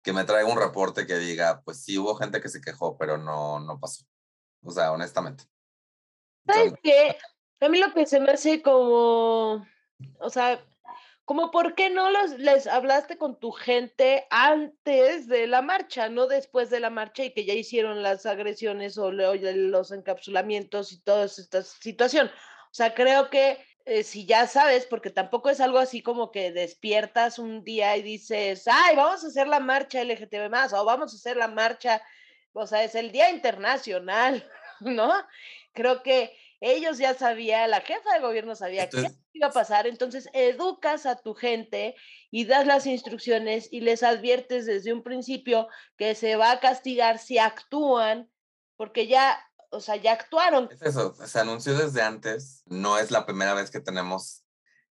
que me traiga un reporte que diga, pues sí hubo gente que se quejó, pero no, no pasó. O sea, honestamente. ¿Sabes qué? A mí lo que se me hace como, o sea, como por qué no los, les hablaste con tu gente antes de la marcha, no después de la marcha y que ya hicieron las agresiones o los encapsulamientos y toda esta situación. O sea, creo que eh, si ya sabes, porque tampoco es algo así como que despiertas un día y dices, ay, vamos a hacer la marcha LGTB más, o vamos a hacer la marcha, o sea, es el Día Internacional ¿no? Creo que ellos ya sabían, la jefa de gobierno sabía qué iba a pasar, entonces educas a tu gente y das las instrucciones y les adviertes desde un principio que se va a castigar si actúan, porque ya, o sea, ya actuaron. Es eso, se anunció desde antes, no es la primera vez que tenemos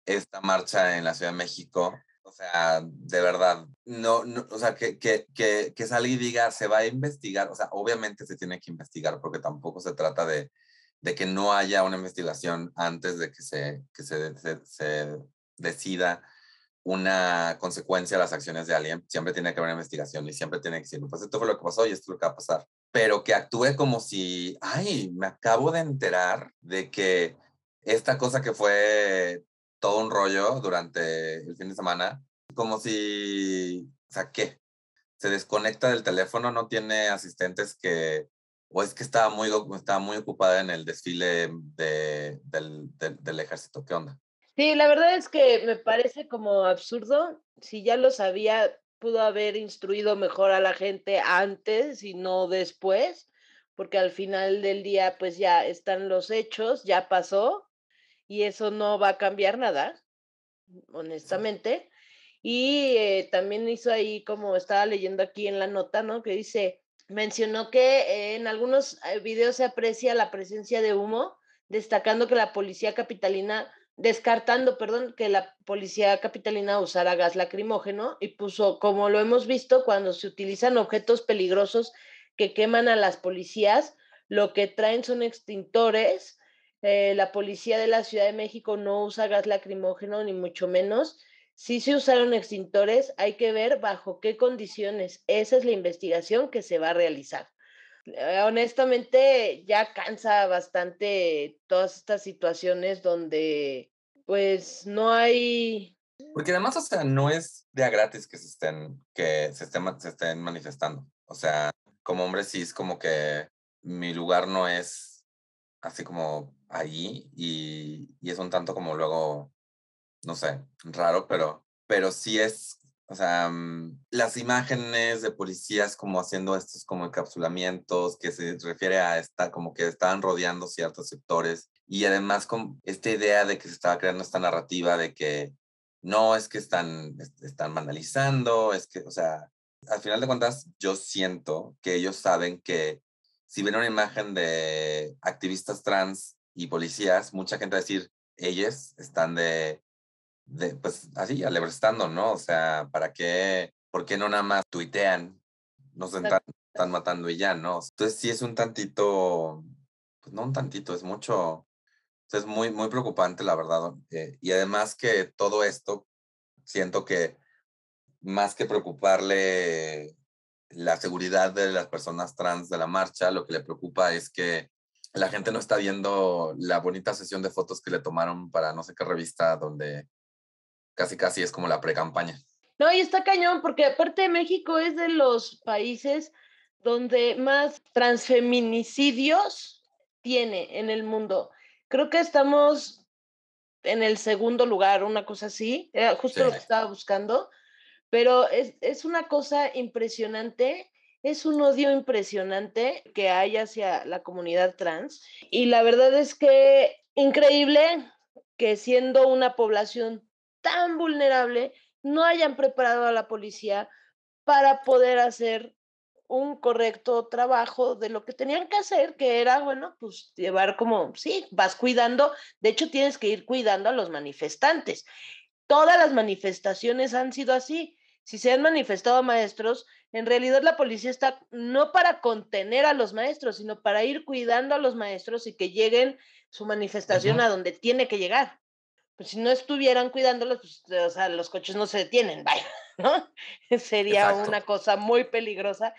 esta marcha en la Ciudad de México. O sea, de verdad, no, no o sea, que, que, que, que salga y diga, se va a investigar, o sea, obviamente se tiene que investigar porque tampoco se trata de, de que no haya una investigación antes de que se, que se, se, decida una consecuencia a las acciones de alguien. Siempre tiene que haber una investigación y siempre tiene que decir, pues esto fue lo que pasó y esto es lo que va a pasar. Pero que actúe como si, ay, me acabo de enterar de que esta cosa que fue todo un rollo durante el fin de semana, como si, o sea, ¿qué? Se desconecta del teléfono, no tiene asistentes que o es que estaba muy, estaba muy ocupada en el desfile de, del, del, ejército. ¿Qué onda? Sí, la verdad es que me parece como absurdo. Si ya lo sabía, pudo haber instruido mejor a la gente antes y no después, porque al final del día pues ya están los hechos, ya pasó y eso no va a cambiar nada, honestamente. Y eh, también hizo ahí, como estaba leyendo aquí en la nota, ¿no? Que dice, mencionó que en algunos eh, videos se aprecia la presencia de humo, destacando que la policía capitalina, descartando, perdón, que la policía capitalina usara gas lacrimógeno y puso, como lo hemos visto, cuando se utilizan objetos peligrosos que queman a las policías, lo que traen son extintores. Eh, la policía de la Ciudad de México no usa gas lacrimógeno, ni mucho menos si se usaron extintores, hay que ver bajo qué condiciones. Esa es la investigación que se va a realizar. Eh, honestamente, ya cansa bastante todas estas situaciones donde pues no hay... Porque además, o sea, no es de a gratis que se estén, que se estén, se estén manifestando. O sea, como hombre sí es como que mi lugar no es así como ahí y, y es un tanto como luego no sé, raro, pero, pero sí es, o sea, mm, las imágenes de policías como haciendo estos como encapsulamientos, que se refiere a esta, como que estaban rodeando ciertos sectores, y además con esta idea de que se estaba creando esta narrativa de que no es que están, están es que, o sea, al final de cuentas, yo siento que ellos saben que si ven una imagen de activistas trans y policías, mucha gente va a decir, ellos están de de, pues así, alebrestando, ¿no? O sea, ¿para qué? ¿Por qué no nada más tuitean? Nos están, están matando y ya, ¿no? Entonces sí es un tantito, pues no un tantito, es mucho, es muy, muy preocupante, la verdad. Eh, y además que todo esto, siento que más que preocuparle la seguridad de las personas trans de la marcha, lo que le preocupa es que la gente no está viendo la bonita sesión de fotos que le tomaron para no sé qué revista donde casi casi es como la pre-campaña. No, y está cañón, porque aparte de México es de los países donde más transfeminicidios tiene en el mundo. Creo que estamos en el segundo lugar, una cosa así, era justo lo que estaba buscando, pero es, es una cosa impresionante, es un odio impresionante que hay hacia la comunidad trans y la verdad es que increíble que siendo una población tan vulnerable no hayan preparado a la policía para poder hacer un correcto trabajo de lo que tenían que hacer, que era, bueno, pues llevar como, sí, vas cuidando, de hecho tienes que ir cuidando a los manifestantes. Todas las manifestaciones han sido así. Si se han manifestado maestros, en realidad la policía está no para contener a los maestros, sino para ir cuidando a los maestros y que lleguen su manifestación a donde tiene que llegar pues si no estuvieran cuidándolos, pues, o sea, los coches no se detienen, vaya, ¿no? Sería una cosa muy peligrosa.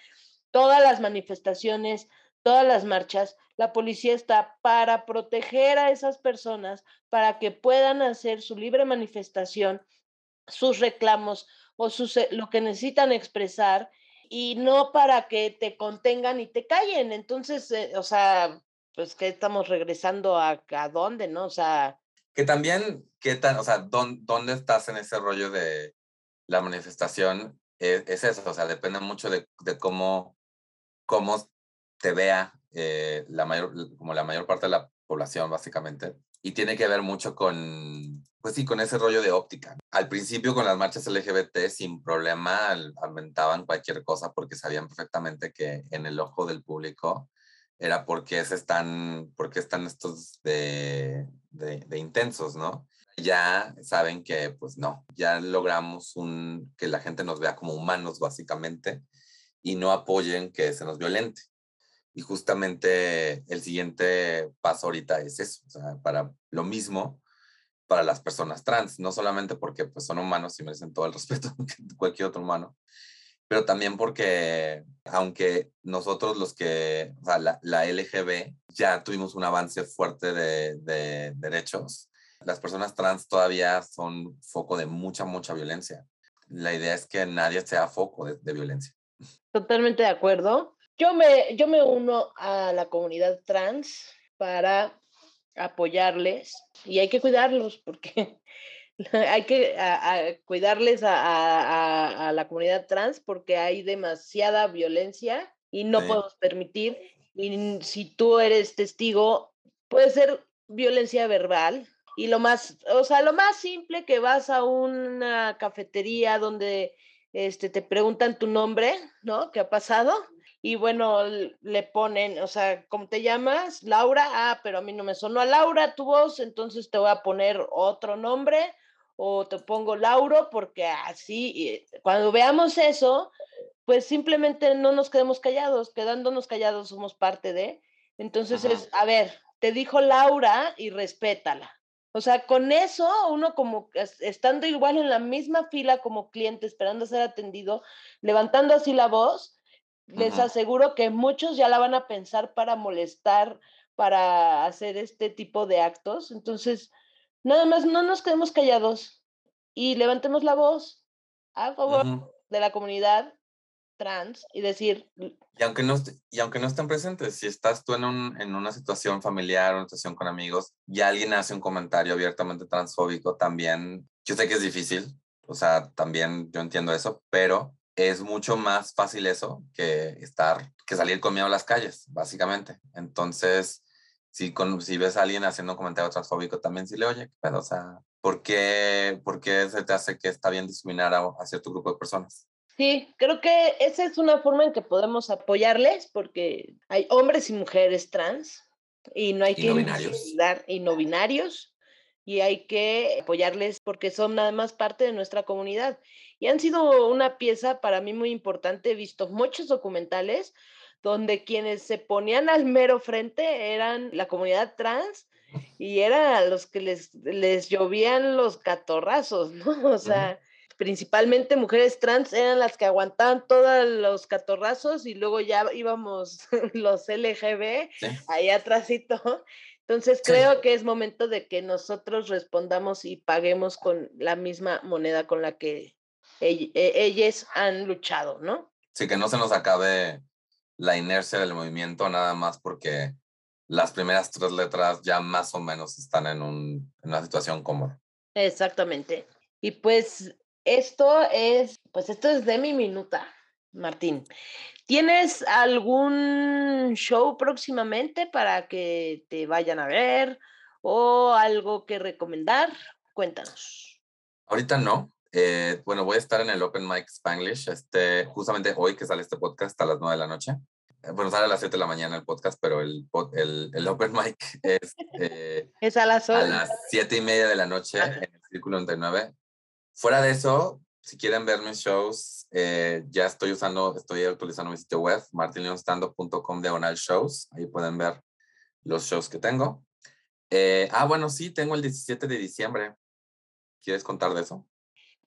Todas las manifestaciones, todas las marchas, la policía está para proteger a esas personas, para que puedan hacer su libre manifestación, sus reclamos o sus, eh, lo que necesitan expresar y no para que te contengan y te callen. Entonces, eh, o sea, pues que estamos regresando a, a dónde, ¿no? O sea, que también, ¿qué tan, o sea, dónde, estás en ese rollo de la manifestación? Es, es eso, o sea, depende mucho de, cómo, cómo te vea eh, la mayor, como la mayor parte de la población, básicamente. Y tiene que ver mucho con, pues sí, con ese rollo de óptica. Al principio con las marchas LGBT sin problema aumentaban cualquier cosa porque sabían perfectamente que en el ojo del público era porque se están, porque están estos de, de, de intensos, ¿no? ya saben que pues no, ya logramos un, que la gente nos vea como humanos básicamente y no apoyen que se nos violente. Y justamente el siguiente paso ahorita es eso, o sea, para lo mismo para las personas trans, no solamente porque pues, son humanos y merecen todo el respeto de cualquier otro humano, pero también porque aunque nosotros los que, o sea, la, la LGB ya tuvimos un avance fuerte de, de derechos, las personas trans todavía son foco de mucha, mucha violencia. La idea es que nadie sea foco de, violencia. Totalmente de acuerdo. Yo me, yo me uno a la comunidad trans para apoyarles y hay que cuidarlos porque hay que cuidarles a, la comunidad trans porque hay demasiada violencia y no podemos permitir. Y si tú eres testigo, puede ser violencia verbal, y lo más, o sea, lo más simple que vas a una cafetería donde este, te preguntan tu nombre, ¿no? ¿Qué ha pasado? Y bueno, le ponen, o sea, ¿cómo te llamas? Laura, ah, pero a mí no me sonó a Laura tu voz, entonces te voy a poner otro nombre o te pongo Lauro porque así, cuando veamos eso, pues simplemente no nos quedemos callados, quedándonos callados somos parte de. Entonces es, a ver, te dijo Laura y respétala. O sea, con eso, uno como estando igual en la misma fila como cliente, esperando ser atendido, levantando así la voz, les aseguro que muchos ya la van a pensar para molestar, para hacer este tipo de actos. Entonces, nada más no nos quedemos callados y levantemos la voz a favor de la comunidad trans y decir... Y aunque, no, y aunque no estén presentes, si estás tú en, un, en una situación familiar, una situación con amigos, y alguien hace un comentario abiertamente transfóbico, también, yo sé que es difícil, o sea, también yo entiendo eso, pero es mucho más fácil eso que estar, que salir con miedo a las calles, básicamente. Entonces, si, con, si ves a alguien haciendo un comentario transfóbico, también sí le oye, pero, o sea, ¿por qué, ¿por qué se te hace que está bien discriminar a, a cierto grupo de personas? Sí, creo que esa es una forma en que podemos apoyarles porque hay hombres y mujeres trans y no hay que no dar y no binarios y hay que apoyarles porque son nada más parte de nuestra comunidad y han sido una pieza para mí muy importante. He visto muchos documentales donde quienes se ponían al mero frente eran la comunidad trans y eran los que les, les llovían los catorrazos, ¿no? O sea, principalmente mujeres trans eran las que aguantaban todos los catorrazos y luego ya íbamos los LGB ahí atrásito. Entonces creo que es momento de que nosotros respondamos y paguemos con la misma moneda con la que e, ellas han luchado, ¿no? Sí, que no se nos acabe la inercia del movimiento nada más porque las primeras tres letras ya más o menos están en, un, en una situación cómoda. Exactamente. Y pues esto es, pues esto es de mi minuta, Martín. ¿Tienes algún show próximamente para que te vayan a ver o algo que recomendar? Cuéntanos. Ahorita no. Eh, bueno, voy a estar en el Open Mic Spanglish, este, justamente hoy que sale este podcast a las 9 de la noche. Eh, bueno, sale a las 7 de la mañana el podcast, pero el, el, el Open Mic es, eh, es a las, a las 7 y media de la noche en el Círculo 99 Fuera de eso, si quieren ver mis shows, eh, ya estoy usando, estoy actualizando mi sitio web, martinleonstando.com diagonal shows. Ahí pueden ver los shows que tengo. Eh, ah, bueno, sí, tengo el 17 de diciembre. ¿Quieres contar de eso?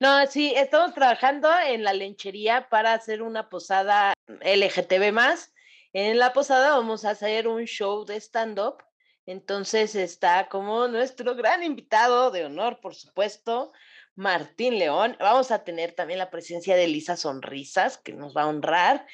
No, sí, estamos trabajando en la lenchería para hacer una posada LGTB más. En la posada vamos a hacer un show de stand-up. Entonces está como nuestro gran invitado de honor, por supuesto, Martín León. Vamos a tener también la presencia de Lisa Sonrisas, que nos va a honrar.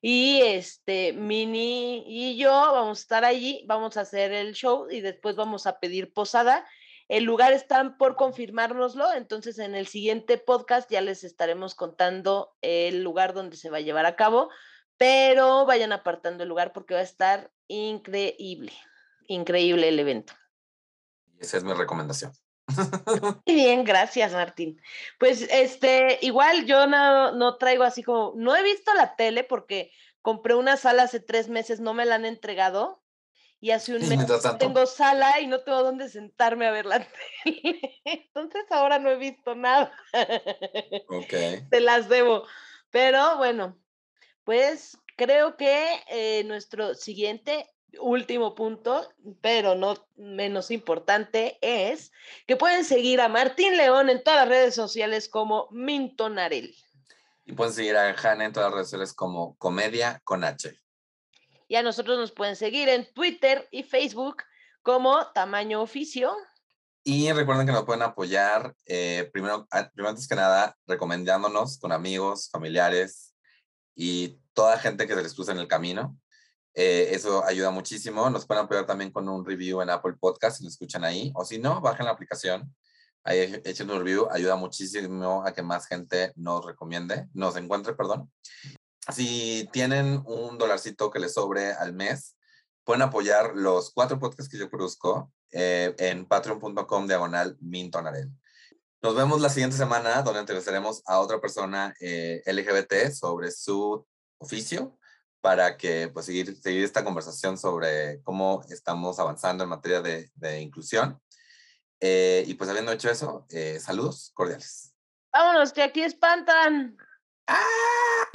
Y este, Mini y yo vamos a estar allí, vamos a hacer el show y después vamos a pedir posada. El lugar está por confirmárnoslo, entonces en el siguiente podcast ya les estaremos contando el lugar donde se va a llevar a cabo, pero vayan apartando el lugar porque va a estar increíble, increíble el evento. Esa es mi recomendación. Muy bien, gracias Martín. Pues este, igual yo no, no traigo así como, no he visto la tele porque compré una sala hace tres meses, no me la han entregado y hace un mes tengo sala y no tengo dónde sentarme a ver la tele. Entonces ahora no he visto nada. Ok. Te las debo. Pero bueno, pues creo que eh, nuestro siguiente último punto, pero no menos importante, es que pueden seguir a Martín León en todas las redes sociales como Mintonarel. Y pueden seguir a Hanna en todas las redes sociales como Comedia con H. Y a nosotros nos pueden seguir en Twitter y Facebook como Tamaño Oficio. Y recuerden que nos pueden apoyar, eh, primero, primero, antes que nada, recomendándonos con amigos, familiares y toda gente que se les cruza en el camino. Eh, eso ayuda muchísimo. Nos pueden apoyar también con un review en Apple Podcast si lo escuchan ahí. O si no, bajen la aplicación. Ahí echen un review. Ayuda muchísimo a que más gente nos recomiende, nos encuentre, perdón. Si tienen un dolarcito que les sobre al mes, pueden apoyar los cuatro podcasts que yo produzco eh, en patreon.com diagonal mintonarel. Nos vemos la siguiente semana donde entrevistaremos a otra persona eh, LGBT sobre su oficio para que pues seguir, seguir esta conversación sobre cómo estamos avanzando en materia de, de inclusión. Eh, y pues habiendo hecho eso, saludos cordiales. Vámonos, que aquí espantan. ¡Ah!